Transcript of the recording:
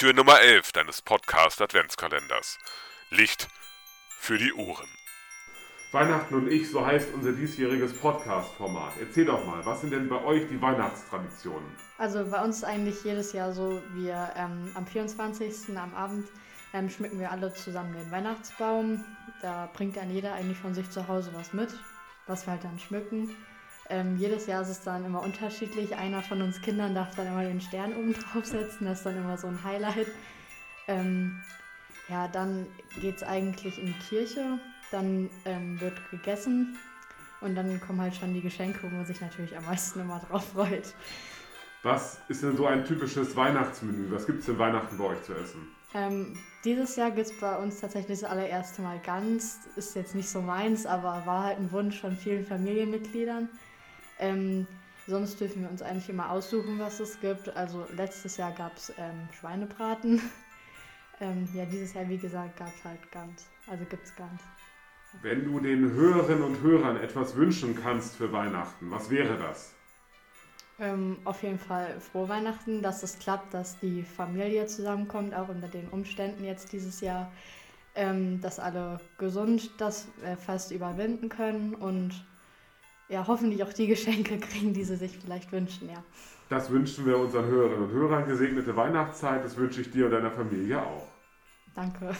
Tür Nummer 11 deines Podcast Adventskalenders. Licht für die Ohren. Weihnachten und ich, so heißt unser diesjähriges Podcast-Format. Erzähl doch mal, was sind denn bei euch die Weihnachtstraditionen? Also bei uns ist eigentlich jedes Jahr so, wir ähm, am 24. am Abend ähm, schmücken wir alle zusammen den Weihnachtsbaum. Da bringt dann jeder eigentlich von sich zu Hause was mit, was wir halt dann schmücken. Ähm, jedes Jahr ist es dann immer unterschiedlich. Einer von uns Kindern darf dann immer den Stern oben draufsetzen. Das ist dann immer so ein Highlight. Ähm, ja, dann geht es eigentlich in die Kirche. Dann ähm, wird gegessen. Und dann kommen halt schon die Geschenke, wo man sich natürlich am meisten immer drauf freut. Was ist denn so ein typisches Weihnachtsmenü? Was gibt es denn Weihnachten bei euch zu essen? Ähm, dieses Jahr gibt es bei uns tatsächlich das allererste Mal Gans. Ist jetzt nicht so meins, aber war halt ein Wunsch von vielen Familienmitgliedern. Ähm, sonst dürfen wir uns eigentlich immer aussuchen, was es gibt. Also letztes Jahr gab es ähm, Schweinebraten. ähm, ja, dieses Jahr, wie gesagt, gab es halt Gans. Also gibt es Gans. Wenn du den Hörerinnen und Hörern etwas wünschen kannst für Weihnachten, was wäre das? Ähm, auf jeden Fall frohe Weihnachten, dass es klappt, dass die Familie zusammenkommt, auch unter den Umständen jetzt dieses Jahr, ähm, dass alle gesund das äh, fast überwinden können und ja, hoffentlich auch die Geschenke kriegen, die sie sich vielleicht wünschen, ja. Das wünschen wir unseren Hörerinnen und Hörern. Gesegnete Weihnachtszeit, das wünsche ich dir und deiner Familie auch. Danke.